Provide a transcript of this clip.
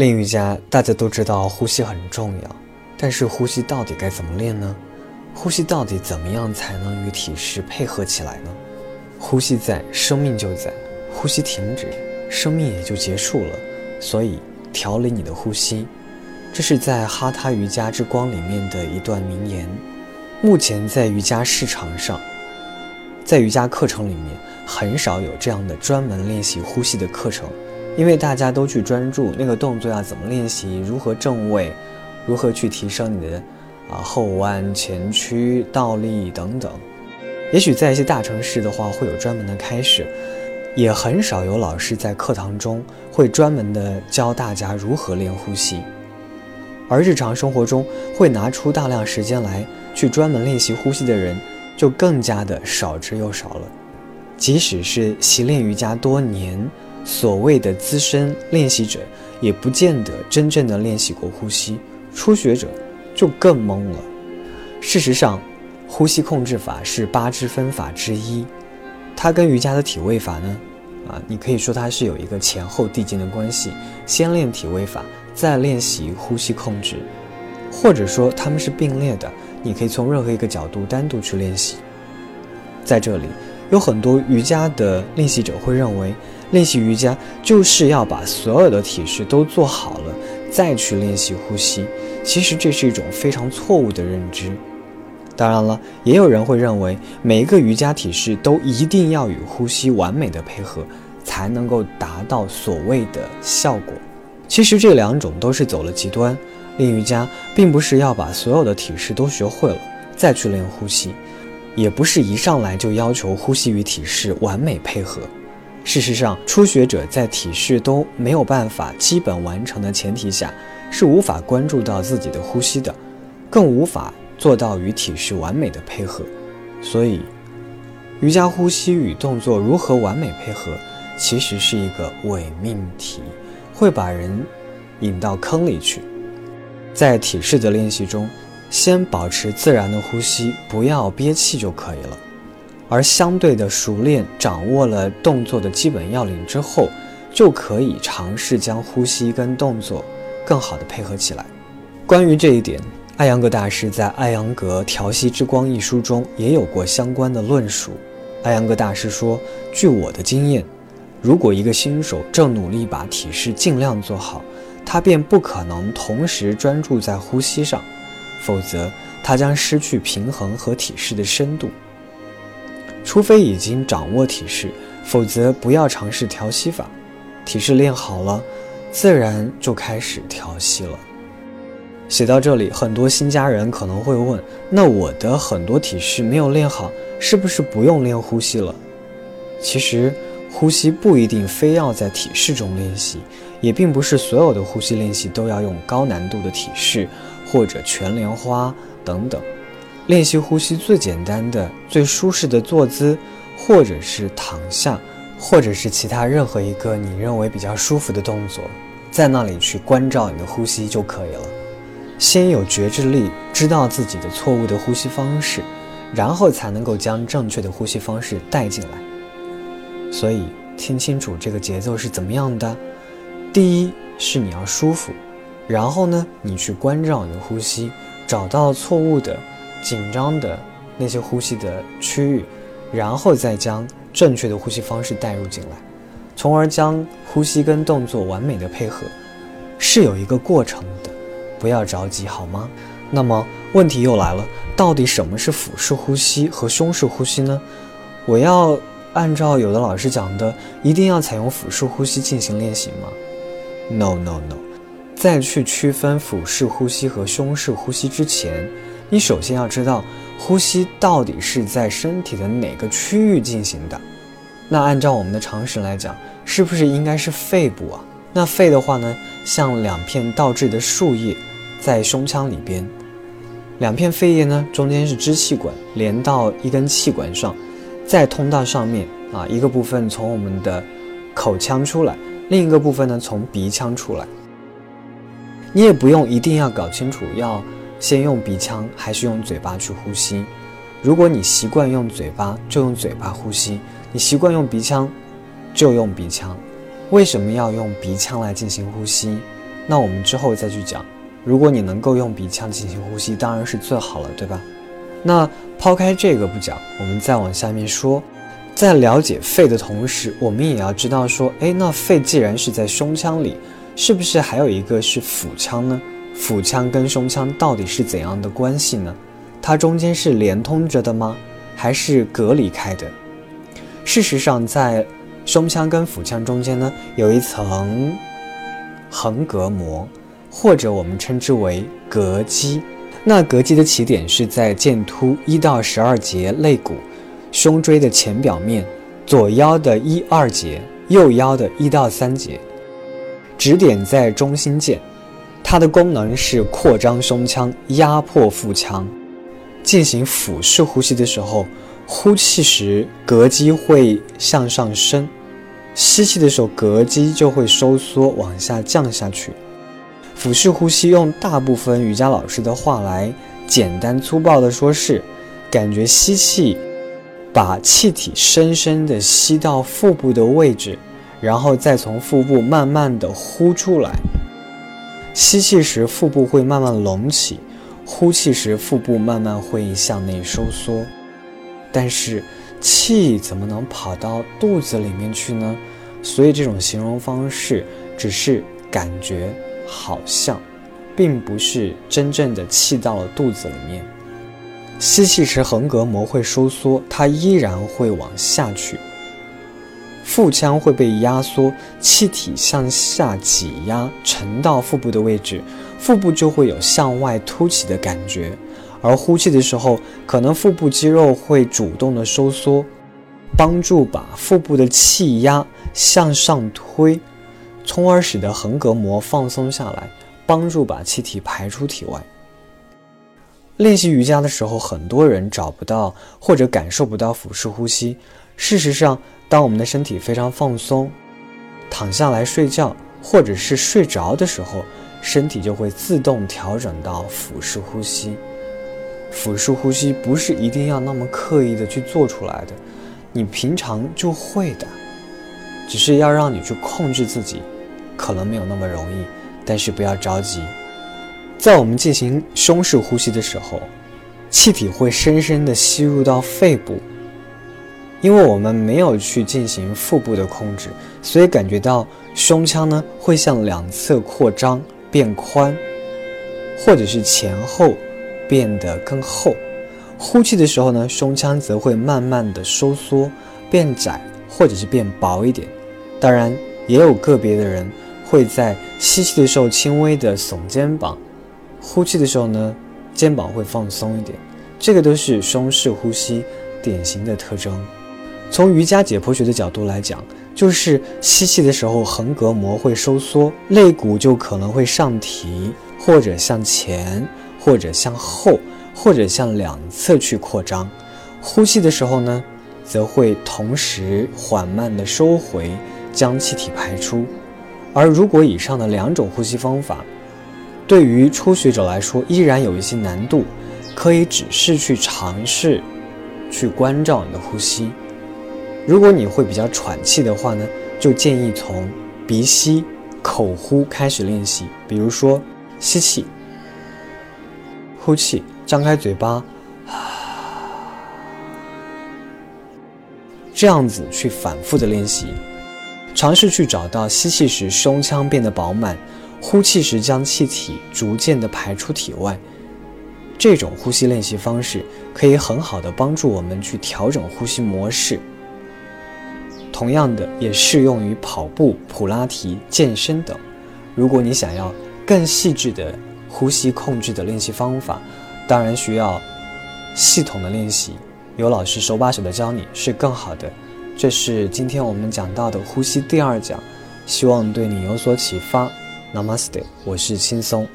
练瑜伽，大家都知道呼吸很重要，但是呼吸到底该怎么练呢？呼吸到底怎么样才能与体式配合起来呢？呼吸在，生命就在；呼吸停止，生命也就结束了。所以，调理你的呼吸，这是在《哈他瑜伽之光》里面的一段名言。目前在瑜伽市场上，在瑜伽课程里面，很少有这样的专门练习呼吸的课程。因为大家都去专注那个动作要怎么练习，如何正位，如何去提升你的啊后弯、前屈、倒立等等。也许在一些大城市的话会有专门的开始，也很少有老师在课堂中会专门的教大家如何练呼吸。而日常生活中会拿出大量时间来去专门练习呼吸的人，就更加的少之又少了。即使是习练瑜伽多年。所谓的资深练习者，也不见得真正的练习过呼吸，初学者就更懵了。事实上，呼吸控制法是八支分法之一，它跟瑜伽的体位法呢，啊，你可以说它是有一个前后递进的关系，先练体位法，再练习呼吸控制，或者说它们是并列的，你可以从任何一个角度单独去练习。在这里，有很多瑜伽的练习者会认为。练习瑜伽就是要把所有的体式都做好了，再去练习呼吸。其实这是一种非常错误的认知。当然了，也有人会认为每一个瑜伽体式都一定要与呼吸完美的配合，才能够达到所谓的效果。其实这两种都是走了极端。练瑜伽并不是要把所有的体式都学会了再去练呼吸，也不是一上来就要求呼吸与体式完美配合。事实上，初学者在体式都没有办法基本完成的前提下，是无法关注到自己的呼吸的，更无法做到与体式完美的配合。所以，瑜伽呼吸与动作如何完美配合，其实是一个伪命题，会把人引到坑里去。在体式的练习中，先保持自然的呼吸，不要憋气就可以了。而相对的熟练掌握了动作的基本要领之后，就可以尝试将呼吸跟动作更好的配合起来。关于这一点，艾扬格大师在《艾扬格调息之光》一书中也有过相关的论述。艾扬格大师说：“据我的经验，如果一个新手正努力把体式尽量做好，他便不可能同时专注在呼吸上，否则他将失去平衡和体式的深度。”除非已经掌握体式，否则不要尝试调息法。体式练好了，自然就开始调息了。写到这里，很多新家人可能会问：那我的很多体式没有练好，是不是不用练呼吸了？其实，呼吸不一定非要在体式中练习，也并不是所有的呼吸练习都要用高难度的体式或者全莲花等等。练习呼吸最简单的、最舒适的坐姿，或者是躺下，或者是其他任何一个你认为比较舒服的动作，在那里去关照你的呼吸就可以了。先有觉知力，知道自己的错误的呼吸方式，然后才能够将正确的呼吸方式带进来。所以，听清楚这个节奏是怎么样的。第一是你要舒服，然后呢，你去关照你的呼吸，找到错误的。紧张的那些呼吸的区域，然后再将正确的呼吸方式带入进来，从而将呼吸跟动作完美的配合，是有一个过程的，不要着急好吗？那么问题又来了，到底什么是腹式呼吸和胸式呼吸呢？我要按照有的老师讲的，一定要采用腹式呼吸进行练习吗？No No No，再去区分腹式呼吸和胸式呼吸之前。你首先要知道，呼吸到底是在身体的哪个区域进行的。那按照我们的常识来讲，是不是应该是肺部啊？那肺的话呢，像两片倒置的树叶，在胸腔里边，两片肺叶呢，中间是支气管，连到一根气管上，再通到上面啊，一个部分从我们的口腔出来，另一个部分呢从鼻腔出来。你也不用一定要搞清楚要。先用鼻腔还是用嘴巴去呼吸？如果你习惯用嘴巴，就用嘴巴呼吸；你习惯用鼻腔，就用鼻腔。为什么要用鼻腔来进行呼吸？那我们之后再去讲。如果你能够用鼻腔进行呼吸，当然是最好了，对吧？那抛开这个不讲，我们再往下面说，在了解肺的同时，我们也要知道说，哎，那肺既然是在胸腔里，是不是还有一个是腹腔呢？腹腔跟胸腔到底是怎样的关系呢？它中间是连通着的吗？还是隔离开的？事实上，在胸腔跟腹腔中间呢，有一层横膈膜，或者我们称之为膈肌。那膈肌的起点是在剑突一到十二节肋骨，胸椎的前表面，左腰的一二节，右腰的一到三节，指点在中心键。它的功能是扩张胸腔，压迫腹腔。进行腹式呼吸的时候，呼气时膈肌会向上升，吸气的时候膈肌就会收缩往下降下去。腹式呼吸用大部分瑜伽老师的话来简单粗暴的说是，感觉吸气，把气体深深的吸到腹部的位置，然后再从腹部慢慢的呼出来。吸气时腹部会慢慢隆起，呼气时腹部慢慢会向内收缩。但是气怎么能跑到肚子里面去呢？所以这种形容方式只是感觉好像，并不是真正的气到了肚子里面。吸气时横膈膜会收缩，它依然会往下去。腹腔会被压缩，气体向下挤压，沉到腹部的位置，腹部就会有向外凸起的感觉。而呼气的时候，可能腹部肌肉会主动的收缩，帮助把腹部的气压向上推，从而使得横膈膜放松下来，帮助把气体排出体外。练习瑜伽的时候，很多人找不到或者感受不到腹式呼吸。事实上，当我们的身体非常放松，躺下来睡觉，或者是睡着的时候，身体就会自动调整到腹式呼吸。腹式呼吸不是一定要那么刻意的去做出来的，你平常就会的，只是要让你去控制自己，可能没有那么容易，但是不要着急。在我们进行胸式呼吸的时候，气体会深深的吸入到肺部。因为我们没有去进行腹部的控制，所以感觉到胸腔呢会向两侧扩张变宽，或者是前后变得更厚。呼气的时候呢，胸腔则会慢慢的收缩变窄，或者是变薄一点。当然，也有个别的人会在吸气的时候轻微的耸肩膀，呼气的时候呢，肩膀会放松一点。这个都是胸式呼吸典型的特征。从瑜伽解剖学的角度来讲，就是吸气的时候横膈膜会收缩，肋骨就可能会上提，或者向前，或者向后，或者向两侧去扩张。呼气的时候呢，则会同时缓慢的收回，将气体排出。而如果以上的两种呼吸方法对于初学者来说依然有一些难度，可以只是去尝试，去关照你的呼吸。如果你会比较喘气的话呢，就建议从鼻吸、口呼开始练习。比如说，吸气、呼气，张开嘴巴，这样子去反复的练习，尝试去找到吸气时胸腔变得饱满，呼气时将气体逐渐的排出体外。这种呼吸练习方式可以很好的帮助我们去调整呼吸模式。同样的也适用于跑步、普拉提、健身等。如果你想要更细致的呼吸控制的练习方法，当然需要系统的练习，有老师手把手的教你是更好的。这是今天我们讲到的呼吸第二讲，希望对你有所启发。Namaste，我是轻松。